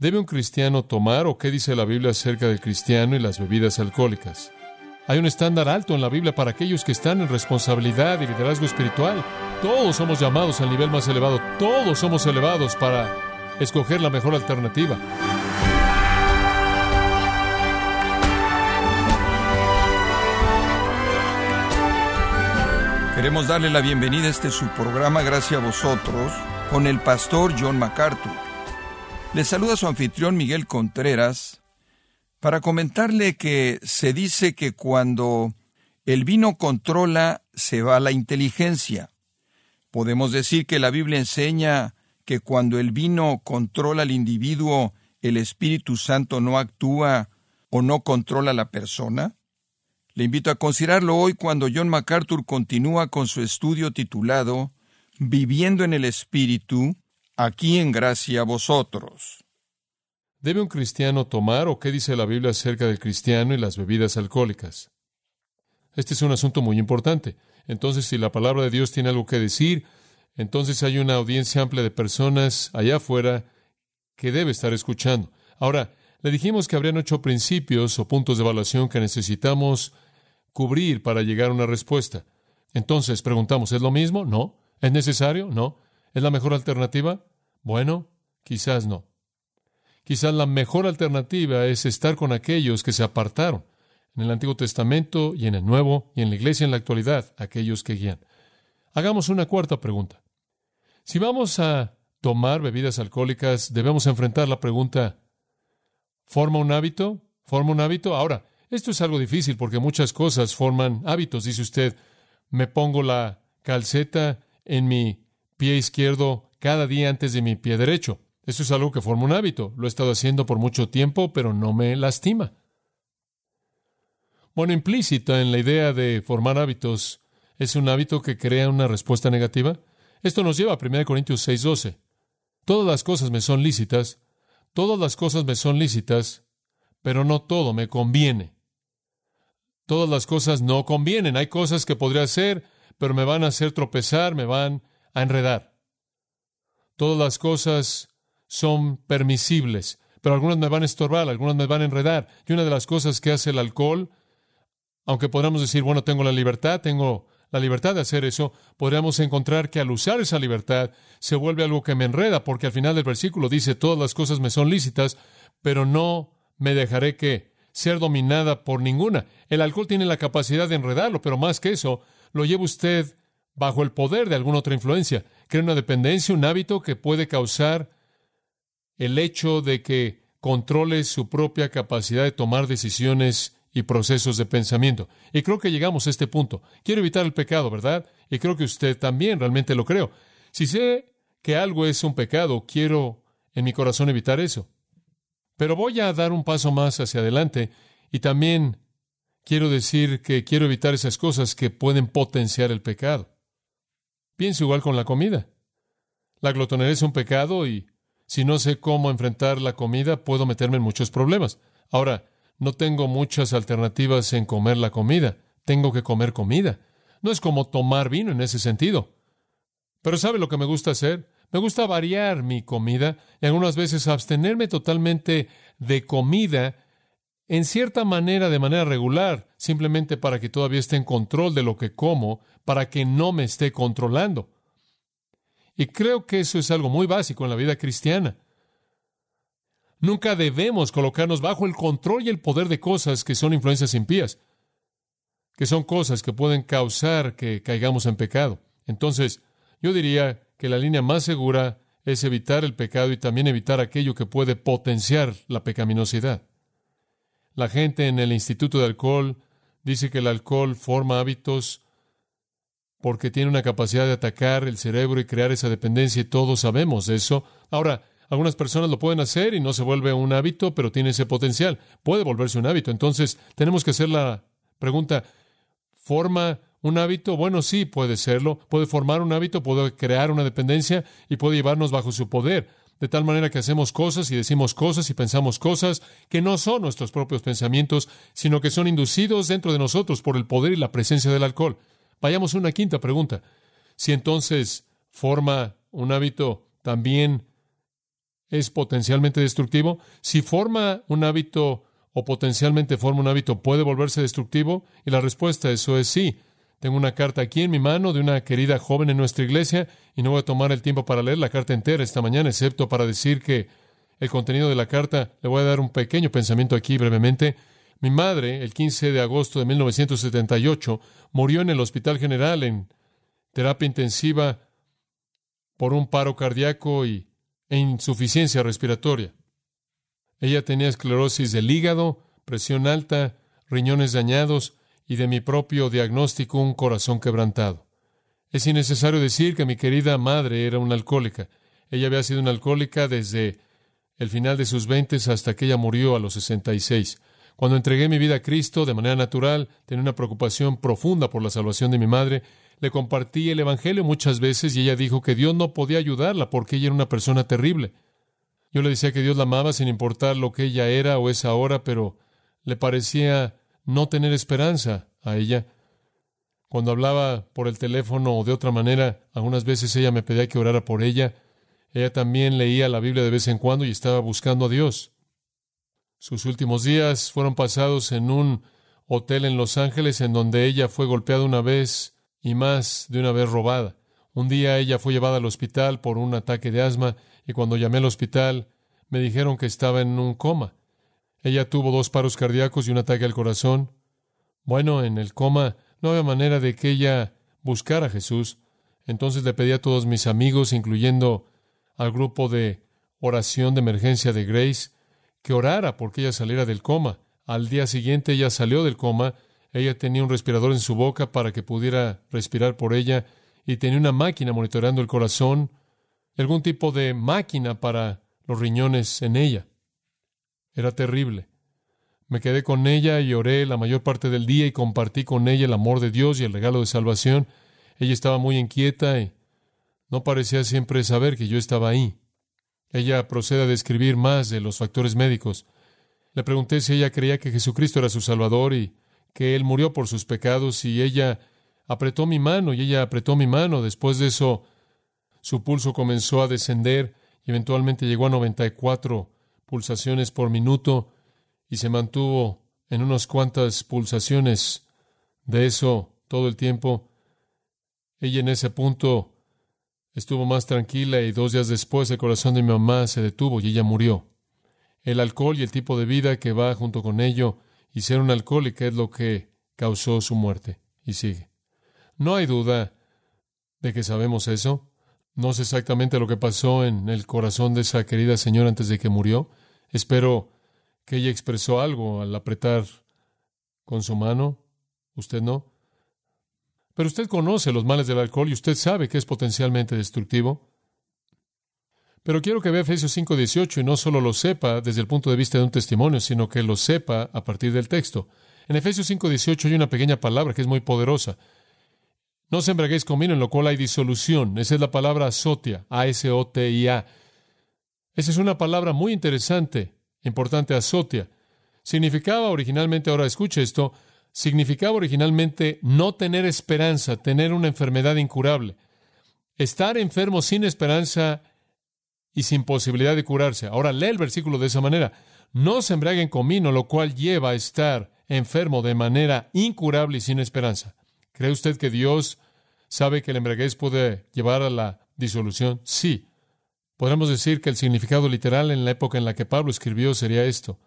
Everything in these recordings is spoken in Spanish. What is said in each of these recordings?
¿Debe un cristiano tomar o qué dice la Biblia acerca del cristiano y las bebidas alcohólicas? Hay un estándar alto en la Biblia para aquellos que están en responsabilidad y liderazgo espiritual. Todos somos llamados al nivel más elevado. Todos somos elevados para escoger la mejor alternativa. Queremos darle la bienvenida a este su programa Gracias a vosotros con el pastor John MacArthur. Le saluda su anfitrión Miguel Contreras para comentarle que se dice que cuando el vino controla se va la inteligencia. Podemos decir que la Biblia enseña que cuando el vino controla al individuo, el Espíritu Santo no actúa o no controla a la persona. Le invito a considerarlo hoy cuando John MacArthur continúa con su estudio titulado Viviendo en el Espíritu, aquí en gracia a vosotros. ¿Debe un cristiano tomar o qué dice la Biblia acerca del cristiano y las bebidas alcohólicas? Este es un asunto muy importante. Entonces, si la palabra de Dios tiene algo que decir, entonces hay una audiencia amplia de personas allá afuera que debe estar escuchando. Ahora, le dijimos que habrían ocho principios o puntos de evaluación que necesitamos cubrir para llegar a una respuesta. Entonces preguntamos, ¿es lo mismo? No. ¿Es necesario? No. ¿Es la mejor alternativa? Bueno, quizás no. Quizás la mejor alternativa es estar con aquellos que se apartaron en el Antiguo Testamento y en el Nuevo y en la Iglesia en la actualidad, aquellos que guían. Hagamos una cuarta pregunta. Si vamos a tomar bebidas alcohólicas, debemos enfrentar la pregunta, ¿forma un hábito? ¿Forma un hábito? Ahora, esto es algo difícil porque muchas cosas forman hábitos. Dice usted, me pongo la calceta en mi pie izquierdo cada día antes de mi pie derecho. Eso es algo que forma un hábito. Lo he estado haciendo por mucho tiempo, pero no me lastima. Bueno, implícita en la idea de formar hábitos, ¿es un hábito que crea una respuesta negativa? Esto nos lleva a 1 Corintios 6:12. Todas las cosas me son lícitas, todas las cosas me son lícitas, pero no todo me conviene. Todas las cosas no convienen. Hay cosas que podría hacer, pero me van a hacer tropezar, me van a enredar. Todas las cosas son permisibles, pero algunas me van a estorbar, algunas me van a enredar. Y una de las cosas que hace el alcohol, aunque podamos decir, bueno, tengo la libertad, tengo la libertad de hacer eso, podríamos encontrar que al usar esa libertad se vuelve algo que me enreda, porque al final del versículo dice, todas las cosas me son lícitas, pero no me dejaré que ser dominada por ninguna. El alcohol tiene la capacidad de enredarlo, pero más que eso, lo lleva usted bajo el poder de alguna otra influencia. Crea una dependencia, un hábito que puede causar el hecho de que controle su propia capacidad de tomar decisiones y procesos de pensamiento. Y creo que llegamos a este punto. Quiero evitar el pecado, ¿verdad? Y creo que usted también realmente lo creo. Si sé que algo es un pecado, quiero en mi corazón evitar eso. Pero voy a dar un paso más hacia adelante y también quiero decir que quiero evitar esas cosas que pueden potenciar el pecado. Pienso igual con la comida. La glotonería es un pecado y si no sé cómo enfrentar la comida, puedo meterme en muchos problemas. Ahora, no tengo muchas alternativas en comer la comida. Tengo que comer comida. No es como tomar vino en ese sentido. Pero ¿sabe lo que me gusta hacer? Me gusta variar mi comida y algunas veces abstenerme totalmente de comida en cierta manera, de manera regular, simplemente para que todavía esté en control de lo que como, para que no me esté controlando. Y creo que eso es algo muy básico en la vida cristiana. Nunca debemos colocarnos bajo el control y el poder de cosas que son influencias impías, que son cosas que pueden causar que caigamos en pecado. Entonces, yo diría que la línea más segura es evitar el pecado y también evitar aquello que puede potenciar la pecaminosidad. La gente en el Instituto de Alcohol dice que el alcohol forma hábitos porque tiene una capacidad de atacar el cerebro y crear esa dependencia y todos sabemos eso. Ahora, algunas personas lo pueden hacer y no se vuelve un hábito, pero tiene ese potencial. Puede volverse un hábito. Entonces, tenemos que hacer la pregunta, ¿forma un hábito, bueno, sí, puede serlo, puede formar un hábito, puede crear una dependencia y puede llevarnos bajo su poder, de tal manera que hacemos cosas y decimos cosas y pensamos cosas que no son nuestros propios pensamientos, sino que son inducidos dentro de nosotros por el poder y la presencia del alcohol. Vayamos a una quinta pregunta. Si entonces forma un hábito, también es potencialmente destructivo? Si forma un hábito o potencialmente forma un hábito, ¿puede volverse destructivo? Y la respuesta a eso es sí. Tengo una carta aquí en mi mano de una querida joven en nuestra iglesia y no voy a tomar el tiempo para leer la carta entera esta mañana, excepto para decir que el contenido de la carta, le voy a dar un pequeño pensamiento aquí brevemente. Mi madre, el 15 de agosto de 1978, murió en el Hospital General en terapia intensiva por un paro cardíaco y, e insuficiencia respiratoria. Ella tenía esclerosis del hígado, presión alta, riñones dañados y de mi propio diagnóstico un corazón quebrantado. Es innecesario decir que mi querida madre era una alcohólica. Ella había sido una alcohólica desde el final de sus veintes hasta que ella murió a los sesenta y seis. Cuando entregué mi vida a Cristo de manera natural, tenía una preocupación profunda por la salvación de mi madre. Le compartí el Evangelio muchas veces y ella dijo que Dios no podía ayudarla porque ella era una persona terrible. Yo le decía que Dios la amaba sin importar lo que ella era o es ahora, pero le parecía no tener esperanza a ella. Cuando hablaba por el teléfono o de otra manera, algunas veces ella me pedía que orara por ella. Ella también leía la Biblia de vez en cuando y estaba buscando a Dios. Sus últimos días fueron pasados en un hotel en Los Ángeles en donde ella fue golpeada una vez y más de una vez robada. Un día ella fue llevada al hospital por un ataque de asma y cuando llamé al hospital me dijeron que estaba en un coma. Ella tuvo dos paros cardíacos y un ataque al corazón. Bueno, en el coma no había manera de que ella buscara a Jesús. Entonces le pedí a todos mis amigos, incluyendo al grupo de oración de emergencia de Grace que orara porque ella saliera del coma. Al día siguiente ella salió del coma, ella tenía un respirador en su boca para que pudiera respirar por ella y tenía una máquina monitoreando el corazón, algún tipo de máquina para los riñones en ella. Era terrible. Me quedé con ella y oré la mayor parte del día y compartí con ella el amor de Dios y el regalo de salvación. Ella estaba muy inquieta y no parecía siempre saber que yo estaba ahí. Ella procede a describir más de los factores médicos. Le pregunté si ella creía que Jesucristo era su Salvador y que Él murió por sus pecados y ella apretó mi mano y ella apretó mi mano. Después de eso, su pulso comenzó a descender y eventualmente llegó a 94 pulsaciones por minuto y se mantuvo en unas cuantas pulsaciones de eso todo el tiempo. Ella en ese punto Estuvo más tranquila y dos días después el corazón de mi mamá se detuvo y ella murió. El alcohol y el tipo de vida que va junto con ello y ser un alcohólica es lo que causó su muerte. Y sigue. No hay duda de que sabemos eso. No sé exactamente lo que pasó en el corazón de esa querida señora antes de que murió. Espero que ella expresó algo al apretar con su mano. ¿Usted no? Pero usted conoce los males del alcohol y usted sabe que es potencialmente destructivo. Pero quiero que vea Efesios 5:18 y no solo lo sepa desde el punto de vista de un testimonio, sino que lo sepa a partir del texto. En Efesios 5:18 hay una pequeña palabra que es muy poderosa. No se embraguéis con vino en lo cual hay disolución. Esa es la palabra asotia, A-S-O-T-I-A. Esa es una palabra muy interesante, importante, asotia. Significaba originalmente, ahora escuche esto, significaba originalmente no tener esperanza, tener una enfermedad incurable. Estar enfermo sin esperanza y sin posibilidad de curarse. Ahora lee el versículo de esa manera. No se embriaguen con vino, lo cual lleva a estar enfermo de manera incurable y sin esperanza. ¿Cree usted que Dios sabe que el embriaguez puede llevar a la disolución? Sí. Podríamos decir que el significado literal en la época en la que Pablo escribió sería esto.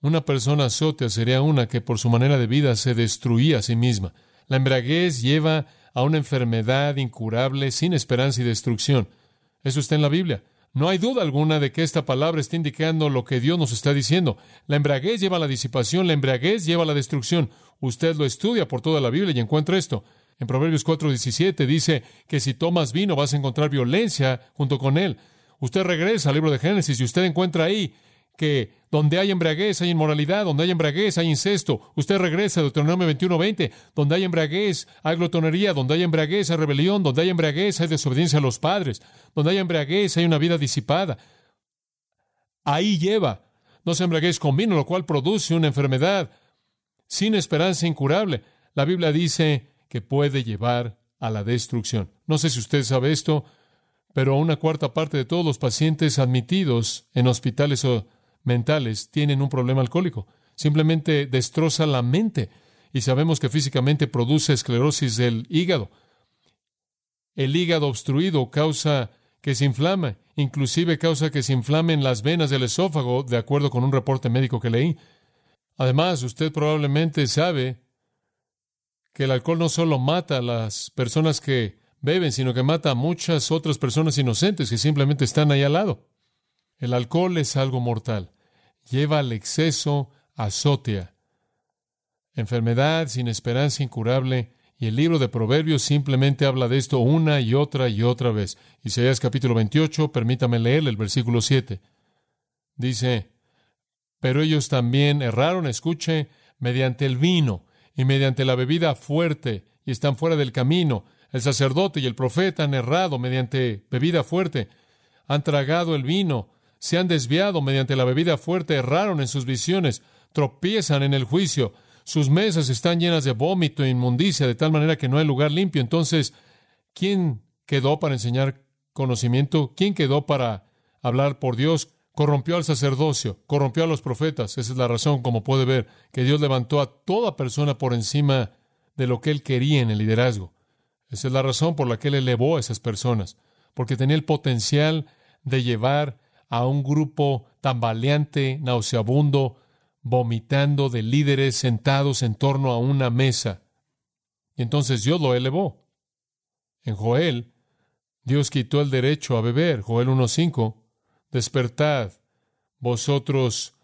Una persona sotia sería una que por su manera de vida se destruía a sí misma. La embriaguez lleva a una enfermedad incurable, sin esperanza y destrucción. Eso está en la Biblia. No hay duda alguna de que esta palabra está indicando lo que Dios nos está diciendo. La embriaguez lleva a la disipación, la embriaguez lleva a la destrucción. Usted lo estudia por toda la Biblia y encuentra esto. En Proverbios 4:17 dice que si tomas vino vas a encontrar violencia junto con él. Usted regresa al libro de Génesis y usted encuentra ahí que donde hay embriaguez hay inmoralidad, donde hay embriaguez hay incesto. Usted regresa a Deuteronomio 21:20, donde hay embriaguez hay glotonería, donde hay embriaguez hay rebelión, donde hay embriaguez hay desobediencia a los padres, donde hay embriaguez hay una vida disipada. Ahí lleva. No se embriaguez con vino, lo cual produce una enfermedad sin esperanza incurable. La Biblia dice que puede llevar a la destrucción. No sé si usted sabe esto, pero una cuarta parte de todos los pacientes admitidos en hospitales o mentales tienen un problema alcohólico. Simplemente destroza la mente y sabemos que físicamente produce esclerosis del hígado. El hígado obstruido causa que se inflame, inclusive causa que se inflamen las venas del esófago, de acuerdo con un reporte médico que leí. Además, usted probablemente sabe que el alcohol no solo mata a las personas que beben, sino que mata a muchas otras personas inocentes que simplemente están ahí al lado. El alcohol es algo mortal. Lleva al exceso, azotea. Enfermedad sin esperanza incurable. Y el libro de Proverbios simplemente habla de esto una y otra y otra vez. Isaías capítulo 28, permítame leer el versículo 7. Dice, pero ellos también erraron, escuche, mediante el vino y mediante la bebida fuerte, y están fuera del camino, el sacerdote y el profeta han errado mediante bebida fuerte, han tragado el vino, se han desviado mediante la bebida fuerte, erraron en sus visiones, tropiezan en el juicio, sus mesas están llenas de vómito e inmundicia, de tal manera que no hay lugar limpio. Entonces, ¿quién quedó para enseñar conocimiento? ¿Quién quedó para hablar por Dios? Corrompió al sacerdocio, corrompió a los profetas. Esa es la razón, como puede ver, que Dios levantó a toda persona por encima de lo que él quería en el liderazgo. Esa es la razón por la que él elevó a esas personas, porque tenía el potencial de llevar a un grupo tambaleante, nauseabundo, vomitando de líderes sentados en torno a una mesa. Y entonces Dios lo elevó. En Joel, Dios quitó el derecho a beber. Joel 1.5, despertad, vosotros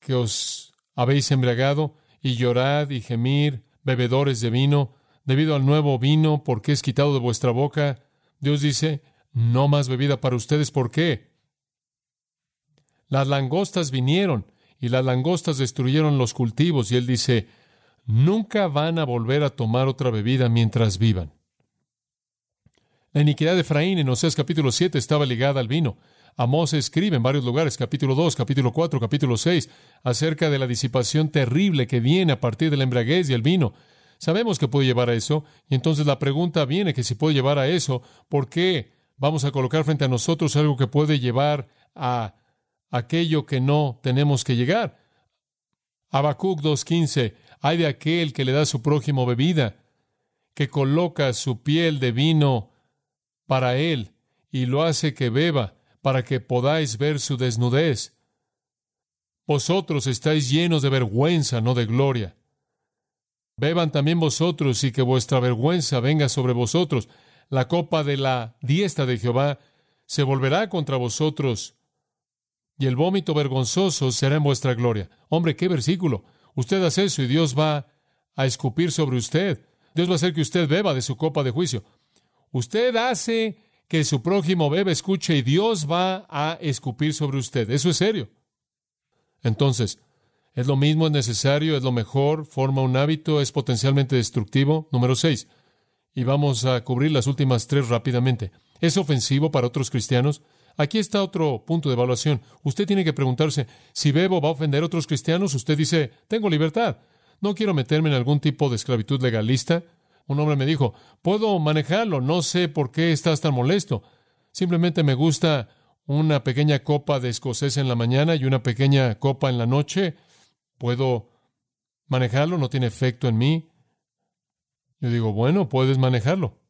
que os habéis embriagado, y llorad y gemir, bebedores de vino, debido al nuevo vino, porque es quitado de vuestra boca. Dios dice, no más bebida para ustedes. ¿Por qué? Las langostas vinieron y las langostas destruyeron los cultivos. Y él dice, nunca van a volver a tomar otra bebida mientras vivan. La iniquidad de Efraín en Oseas capítulo 7 estaba ligada al vino. Amós escribe en varios lugares, capítulo 2, capítulo 4, capítulo 6, acerca de la disipación terrible que viene a partir de la embriaguez y el vino. Sabemos que puede llevar a eso, y entonces la pregunta viene que si puede llevar a eso, ¿por qué vamos a colocar frente a nosotros algo que puede llevar a aquello que no tenemos que llegar? Habacuc 2.15, hay de aquel que le da a su prójimo bebida, que coloca su piel de vino para él y lo hace que beba, para que podáis ver su desnudez. Vosotros estáis llenos de vergüenza, no de gloria. Beban también vosotros y que vuestra vergüenza venga sobre vosotros. La copa de la diestra de Jehová se volverá contra vosotros y el vómito vergonzoso será en vuestra gloria. Hombre, qué versículo. Usted hace eso y Dios va a escupir sobre usted. Dios va a hacer que usted beba de su copa de juicio. Usted hace que su prójimo beba, escuche, y Dios va a escupir sobre usted. Eso es serio. Entonces, es lo mismo, es necesario, es lo mejor, forma un hábito, es potencialmente destructivo. Número seis. Y vamos a cubrir las últimas tres rápidamente. ¿Es ofensivo para otros cristianos? Aquí está otro punto de evaluación. Usted tiene que preguntarse, si bebo va a ofender a otros cristianos, usted dice, tengo libertad. No quiero meterme en algún tipo de esclavitud legalista. Un hombre me dijo, puedo manejarlo, no sé por qué estás tan molesto. Simplemente me gusta una pequeña copa de escocés en la mañana y una pequeña copa en la noche ¿Puedo manejarlo? ¿No tiene efecto en mí? Yo digo, bueno, puedes manejarlo.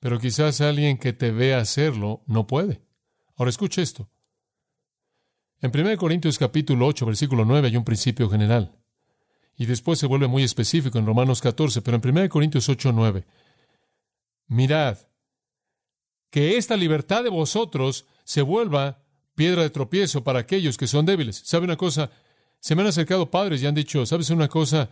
Pero quizás alguien que te vea hacerlo no puede. Ahora escuche esto. En 1 Corintios capítulo 8, versículo 9 hay un principio general. Y después se vuelve muy específico en Romanos 14, pero en 1 Corintios 8, 9. Mirad, que esta libertad de vosotros se vuelva piedra de tropiezo para aquellos que son débiles. ¿Sabe una cosa? Se me han acercado padres y han dicho, ¿sabes una cosa?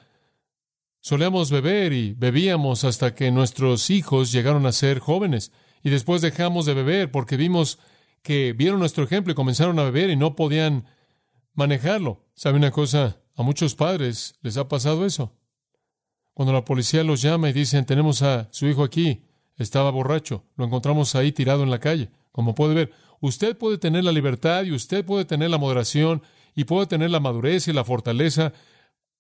Solíamos beber y bebíamos hasta que nuestros hijos llegaron a ser jóvenes y después dejamos de beber porque vimos que vieron nuestro ejemplo y comenzaron a beber y no podían manejarlo. ¿Sabe una cosa? A muchos padres les ha pasado eso. Cuando la policía los llama y dicen, tenemos a su hijo aquí, estaba borracho, lo encontramos ahí tirado en la calle. Como puede ver, usted puede tener la libertad y usted puede tener la moderación y puede tener la madurez y la fortaleza,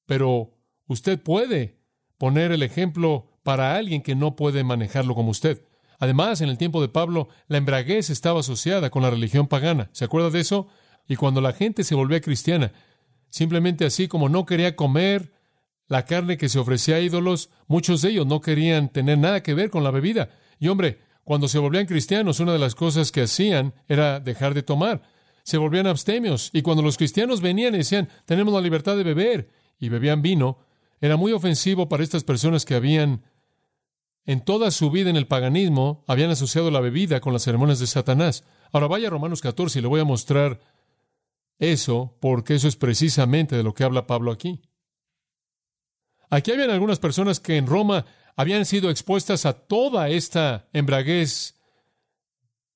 pero usted puede poner el ejemplo para alguien que no puede manejarlo como usted. Además, en el tiempo de Pablo, la embriaguez estaba asociada con la religión pagana. ¿Se acuerda de eso? Y cuando la gente se volvía cristiana, simplemente así como no quería comer la carne que se ofrecía a ídolos, muchos de ellos no querían tener nada que ver con la bebida. Y hombre, cuando se volvían cristianos, una de las cosas que hacían era dejar de tomar. Se volvían abstemios. Y cuando los cristianos venían y decían, tenemos la libertad de beber, y bebían vino, era muy ofensivo para estas personas que habían en toda su vida en el paganismo habían asociado la bebida con las ceremonias de Satanás. Ahora vaya a Romanos 14 y le voy a mostrar eso, porque eso es precisamente de lo que habla Pablo aquí. Aquí habían algunas personas que en Roma habían sido expuestas a toda esta embraguez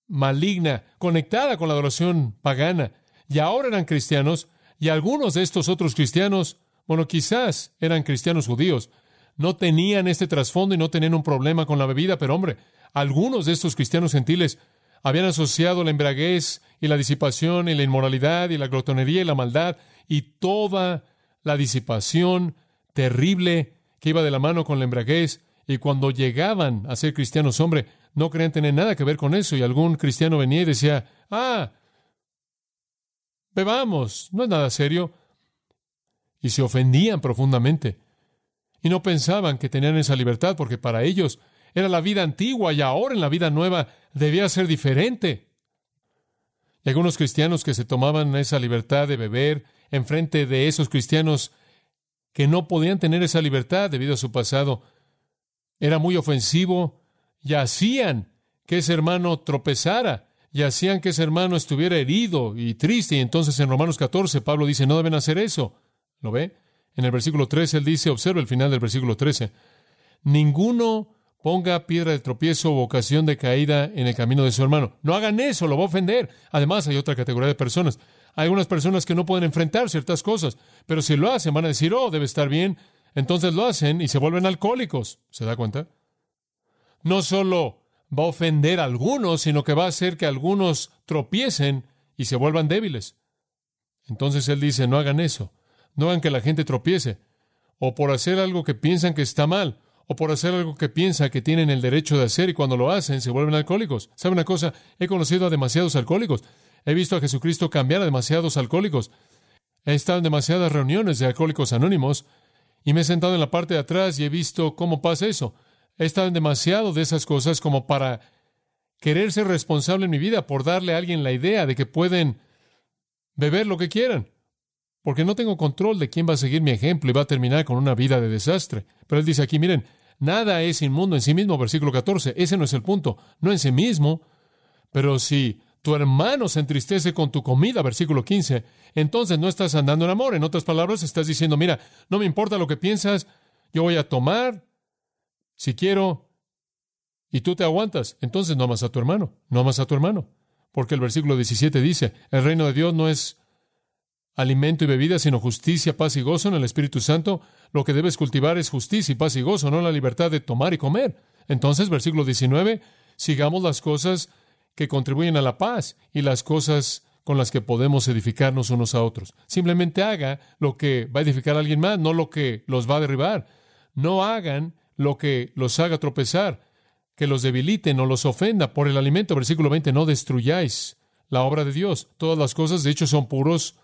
maligna, conectada con la adoración pagana, y ahora eran cristianos, y algunos de estos otros cristianos, bueno, quizás eran cristianos judíos, no tenían este trasfondo y no tenían un problema con la bebida, pero hombre, algunos de estos cristianos gentiles habían asociado la embriaguez y la disipación y la inmoralidad y la glotonería y la maldad y toda la disipación terrible que iba de la mano con la embriaguez. Y cuando llegaban a ser cristianos, hombre, no querían tener nada que ver con eso. Y algún cristiano venía y decía, ah, bebamos, no es nada serio. Y se ofendían profundamente y no pensaban que tenían esa libertad porque para ellos era la vida antigua y ahora en la vida nueva debía ser diferente. Y algunos cristianos que se tomaban esa libertad de beber en frente de esos cristianos que no podían tener esa libertad debido a su pasado, era muy ofensivo y hacían que ese hermano tropezara y hacían que ese hermano estuviera herido y triste. Y entonces en Romanos 14 Pablo dice, no deben hacer eso. ¿Lo ve? En el versículo 13 él dice, observa el final del versículo 13, ninguno ponga piedra de tropiezo o ocasión de caída en el camino de su hermano. No hagan eso, lo va a ofender. Además, hay otra categoría de personas. Hay algunas personas que no pueden enfrentar ciertas cosas, pero si lo hacen van a decir, oh, debe estar bien. Entonces lo hacen y se vuelven alcohólicos. ¿Se da cuenta? No solo va a ofender a algunos, sino que va a hacer que algunos tropiecen y se vuelvan débiles. Entonces él dice, no hagan eso. No hagan que la gente tropiece, o por hacer algo que piensan que está mal, o por hacer algo que piensan que tienen el derecho de hacer y cuando lo hacen se vuelven alcohólicos. ¿Sabe una cosa? He conocido a demasiados alcohólicos. He visto a Jesucristo cambiar a demasiados alcohólicos. He estado en demasiadas reuniones de alcohólicos anónimos y me he sentado en la parte de atrás y he visto cómo pasa eso. He estado en demasiado de esas cosas como para querer ser responsable en mi vida por darle a alguien la idea de que pueden beber lo que quieran porque no tengo control de quién va a seguir mi ejemplo y va a terminar con una vida de desastre. Pero él dice aquí, miren, nada es inmundo en sí mismo, versículo 14, ese no es el punto, no en sí mismo, pero si tu hermano se entristece con tu comida, versículo 15, entonces no estás andando en amor. En otras palabras, estás diciendo, mira, no me importa lo que piensas, yo voy a tomar si quiero y tú te aguantas. Entonces no amas a tu hermano, no amas a tu hermano. Porque el versículo 17 dice, el reino de Dios no es alimento y bebida, sino justicia, paz y gozo en el Espíritu Santo, lo que debes cultivar es justicia y paz y gozo, no la libertad de tomar y comer. Entonces, versículo 19, sigamos las cosas que contribuyen a la paz y las cosas con las que podemos edificarnos unos a otros. Simplemente haga lo que va a edificar a alguien más, no lo que los va a derribar. No hagan lo que los haga tropezar, que los debilite, no los ofenda. Por el alimento, versículo 20, no destruyáis la obra de Dios. Todas las cosas, de hecho, son puros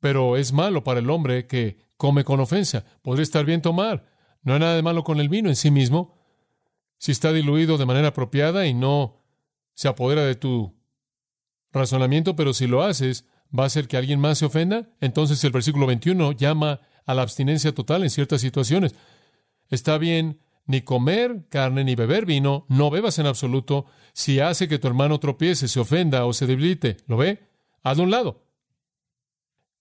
pero es malo para el hombre que come con ofensa. Podría estar bien tomar. No hay nada de malo con el vino en sí mismo, si está diluido de manera apropiada y no se apodera de tu razonamiento, pero si lo haces, va a hacer que alguien más se ofenda. Entonces el versículo 21 llama a la abstinencia total en ciertas situaciones. Está bien ni comer carne ni beber vino, no bebas en absoluto, si hace que tu hermano tropiece, se ofenda o se debilite. ¿Lo ve? Haz de un lado.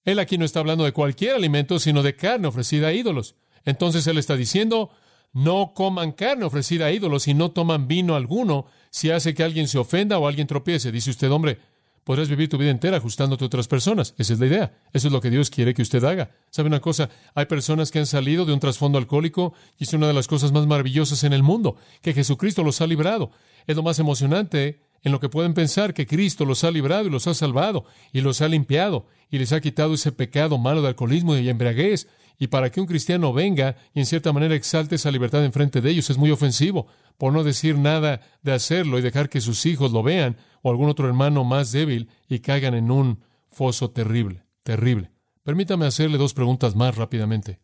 Él aquí no está hablando de cualquier alimento, sino de carne ofrecida a ídolos. Entonces él está diciendo, no coman carne ofrecida a ídolos y no toman vino alguno si hace que alguien se ofenda o alguien tropiece. Dice usted, hombre, podrás vivir tu vida entera ajustándote a otras personas. Esa es la idea. Eso es lo que Dios quiere que usted haga. ¿Sabe una cosa? Hay personas que han salido de un trasfondo alcohólico y es una de las cosas más maravillosas en el mundo, que Jesucristo los ha librado. Es lo más emocionante en lo que pueden pensar que Cristo los ha librado y los ha salvado y los ha limpiado y les ha quitado ese pecado malo de alcoholismo y embriaguez Y para que un cristiano venga y en cierta manera exalte esa libertad en frente de ellos es muy ofensivo, por no decir nada de hacerlo y dejar que sus hijos lo vean o algún otro hermano más débil y caigan en un foso terrible, terrible. Permítame hacerle dos preguntas más rápidamente.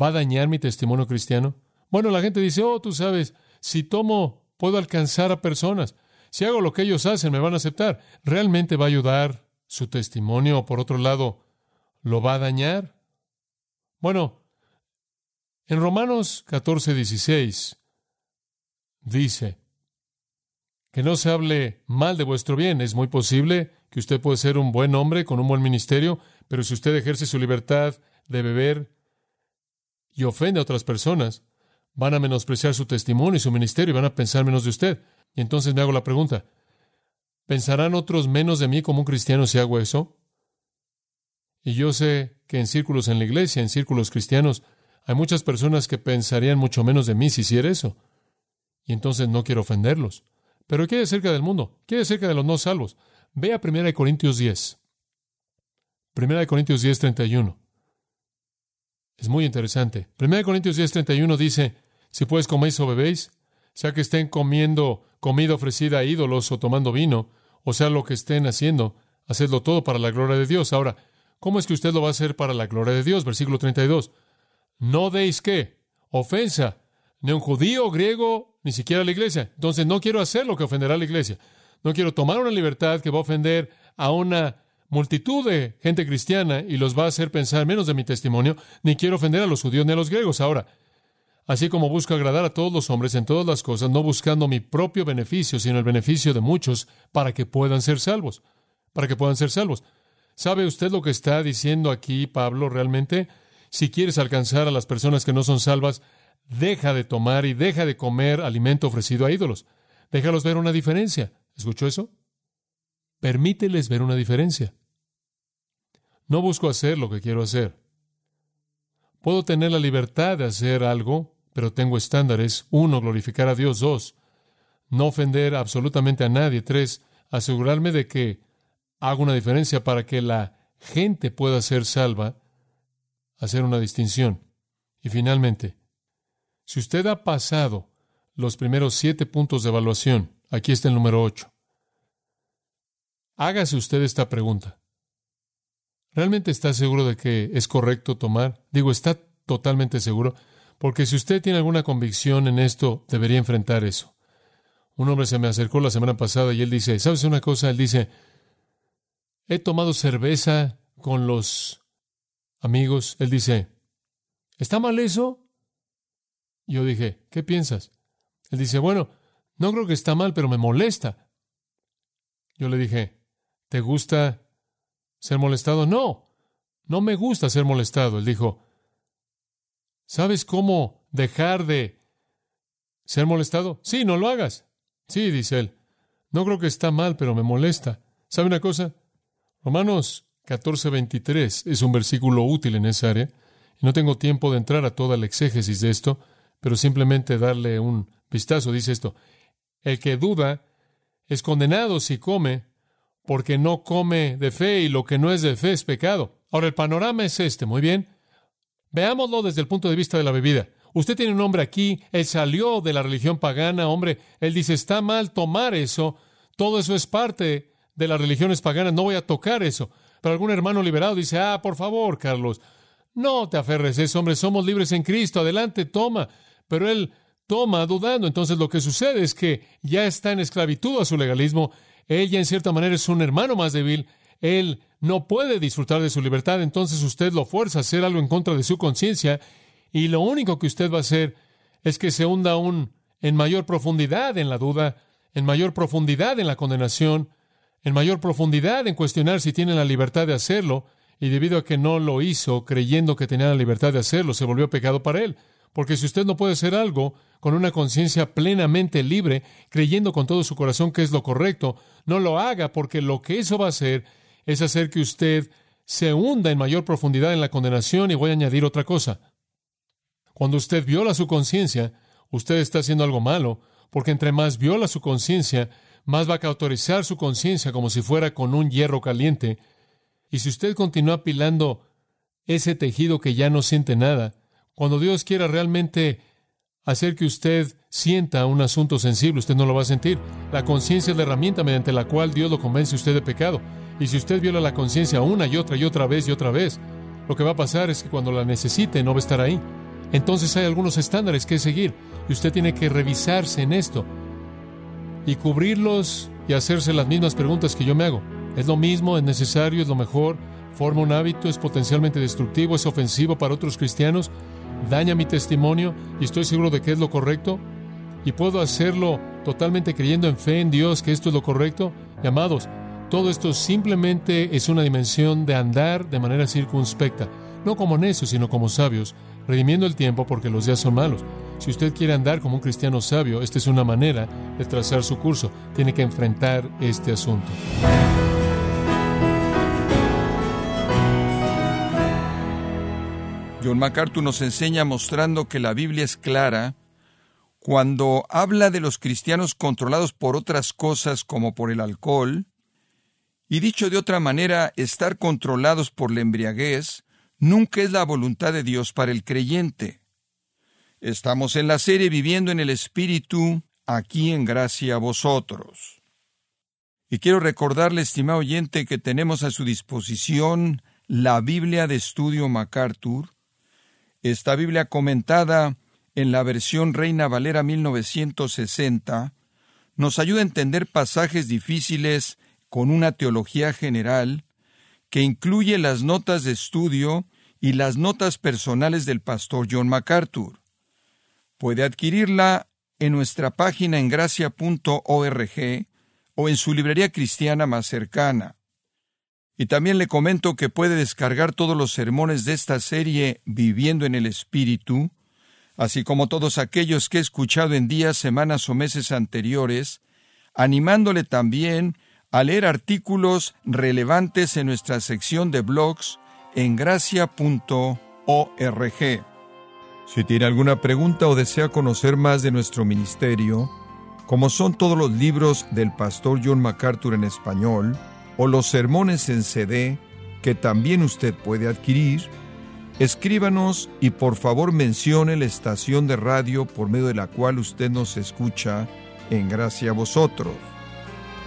¿Va a dañar mi testimonio cristiano? Bueno, la gente dice, oh, tú sabes, si tomo, puedo alcanzar a personas. Si hago lo que ellos hacen, me van a aceptar. ¿Realmente va a ayudar su testimonio o por otro lado, lo va a dañar? Bueno, en Romanos 14, 16 dice que no se hable mal de vuestro bien. Es muy posible que usted puede ser un buen hombre con un buen ministerio, pero si usted ejerce su libertad de beber y ofende a otras personas, van a menospreciar su testimonio y su ministerio y van a pensar menos de usted. Y entonces me hago la pregunta, ¿pensarán otros menos de mí como un cristiano si hago eso? Y yo sé que en círculos en la iglesia, en círculos cristianos, hay muchas personas que pensarían mucho menos de mí si hiciera eso. Y entonces no quiero ofenderlos. Pero ¿qué hay acerca del mundo? ¿Qué hay acerca de los no salvos? Ve a 1 Corintios 10. 1 Corintios 10, 31. Es muy interesante. 1 Corintios 10, 31 dice, si pues coméis o bebéis, sea que estén comiendo comida ofrecida a ídolos o tomando vino, o sea lo que estén haciendo, hacedlo todo para la gloria de Dios. Ahora, ¿cómo es que usted lo va a hacer para la gloria de Dios? Versículo 32. No deis qué? Ofensa, ni un judío, griego, ni siquiera a la iglesia. Entonces no quiero hacer lo que ofenderá a la iglesia. No quiero tomar una libertad que va a ofender a una multitud de gente cristiana y los va a hacer pensar menos de mi testimonio, ni quiero ofender a los judíos ni a los griegos. Ahora, así como busco agradar a todos los hombres en todas las cosas, no buscando mi propio beneficio, sino el beneficio de muchos para que puedan ser salvos, para que puedan ser salvos. ¿Sabe usted lo que está diciendo aquí Pablo realmente? Si quieres alcanzar a las personas que no son salvas, deja de tomar y deja de comer alimento ofrecido a ídolos. Déjalos ver una diferencia. ¿Escuchó eso? Permíteles ver una diferencia. No busco hacer lo que quiero hacer. Puedo tener la libertad de hacer algo, pero tengo estándares. Uno, glorificar a Dios. Dos, no ofender absolutamente a nadie. Tres, asegurarme de que hago una diferencia para que la gente pueda ser salva, hacer una distinción. Y finalmente, si usted ha pasado los primeros siete puntos de evaluación, aquí está el número ocho. Hágase usted esta pregunta. ¿Realmente está seguro de que es correcto tomar? Digo, está totalmente seguro, porque si usted tiene alguna convicción en esto, debería enfrentar eso. Un hombre se me acercó la semana pasada y él dice, ¿sabes una cosa? Él dice, he tomado cerveza con los amigos. Él dice, ¿está mal eso? Yo dije, ¿qué piensas? Él dice, bueno, no creo que está mal, pero me molesta. Yo le dije, ¿te gusta ser molestado? No, no me gusta ser molestado. Él dijo, ¿sabes cómo dejar de ser molestado? Sí, no lo hagas. Sí, dice él. No creo que está mal, pero me molesta. ¿Sabe una cosa? Romanos 14:23 es un versículo útil en esa área. Y no tengo tiempo de entrar a toda la exégesis de esto, pero simplemente darle un vistazo. Dice esto, el que duda es condenado si come porque no come de fe y lo que no es de fe es pecado. Ahora, el panorama es este, muy bien. Veámoslo desde el punto de vista de la bebida. Usted tiene un hombre aquí, él salió de la religión pagana, hombre, él dice, está mal tomar eso, todo eso es parte de las religiones paganas, no voy a tocar eso. Pero algún hermano liberado dice, ah, por favor, Carlos, no te aferres eso, hombre, somos libres en Cristo, adelante, toma. Pero él toma dudando, entonces lo que sucede es que ya está en esclavitud a su legalismo. Ella en cierta manera es un hermano más débil, él no puede disfrutar de su libertad, entonces usted lo fuerza a hacer algo en contra de su conciencia y lo único que usted va a hacer es que se hunda aún en mayor profundidad en la duda, en mayor profundidad en la condenación, en mayor profundidad en cuestionar si tiene la libertad de hacerlo, y debido a que no lo hizo creyendo que tenía la libertad de hacerlo, se volvió pecado para él. Porque si usted no puede hacer algo con una conciencia plenamente libre, creyendo con todo su corazón que es lo correcto, no lo haga porque lo que eso va a hacer es hacer que usted se hunda en mayor profundidad en la condenación y voy a añadir otra cosa. Cuando usted viola su conciencia, usted está haciendo algo malo, porque entre más viola su conciencia, más va a cautorizar su conciencia como si fuera con un hierro caliente. Y si usted continúa apilando ese tejido que ya no siente nada. Cuando Dios quiera realmente hacer que usted sienta un asunto sensible, usted no lo va a sentir. La conciencia es la herramienta mediante la cual Dios lo convence a usted de pecado. Y si usted viola la conciencia una y otra y otra vez y otra vez, lo que va a pasar es que cuando la necesite no va a estar ahí. Entonces hay algunos estándares que seguir y usted tiene que revisarse en esto y cubrirlos y hacerse las mismas preguntas que yo me hago. ¿Es lo mismo? ¿Es necesario? ¿Es lo mejor? ¿Forma un hábito? ¿Es potencialmente destructivo? ¿Es ofensivo para otros cristianos? ¿Daña mi testimonio? ¿Y estoy seguro de que es lo correcto? ¿Y puedo hacerlo totalmente creyendo en fe en Dios que esto es lo correcto? Y amados, todo esto simplemente es una dimensión de andar de manera circunspecta, no como necios, sino como sabios, redimiendo el tiempo porque los días son malos. Si usted quiere andar como un cristiano sabio, esta es una manera de trazar su curso. Tiene que enfrentar este asunto. John MacArthur nos enseña mostrando que la Biblia es clara cuando habla de los cristianos controlados por otras cosas como por el alcohol, y dicho de otra manera, estar controlados por la embriaguez nunca es la voluntad de Dios para el creyente. Estamos en la serie Viviendo en el Espíritu, aquí en gracia a vosotros. Y quiero recordarle, estimado oyente, que tenemos a su disposición la Biblia de Estudio MacArthur, esta Biblia comentada en la versión Reina Valera 1960 nos ayuda a entender pasajes difíciles con una teología general que incluye las notas de estudio y las notas personales del pastor John MacArthur. Puede adquirirla en nuestra página en gracia.org o en su librería cristiana más cercana. Y también le comento que puede descargar todos los sermones de esta serie Viviendo en el Espíritu, así como todos aquellos que he escuchado en días, semanas o meses anteriores, animándole también a leer artículos relevantes en nuestra sección de blogs en gracia.org. Si tiene alguna pregunta o desea conocer más de nuestro ministerio, como son todos los libros del pastor John MacArthur en español, o los sermones en CD que también usted puede adquirir, escríbanos y por favor mencione la estación de radio por medio de la cual usted nos escucha en gracia a vosotros.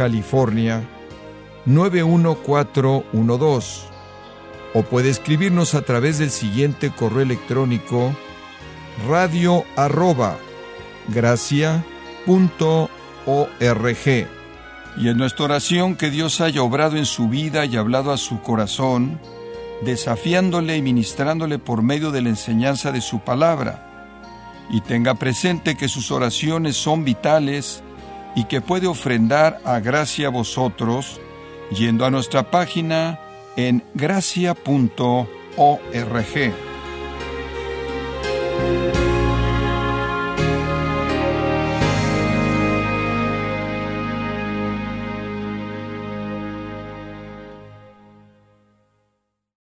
California 91412. O puede escribirnos a través del siguiente correo electrónico radio arroba y en nuestra oración que Dios haya obrado en su vida y hablado a su corazón, desafiándole y ministrándole por medio de la enseñanza de su palabra. Y tenga presente que sus oraciones son vitales y que puede ofrendar a gracia a vosotros yendo a nuestra página en gracia.org.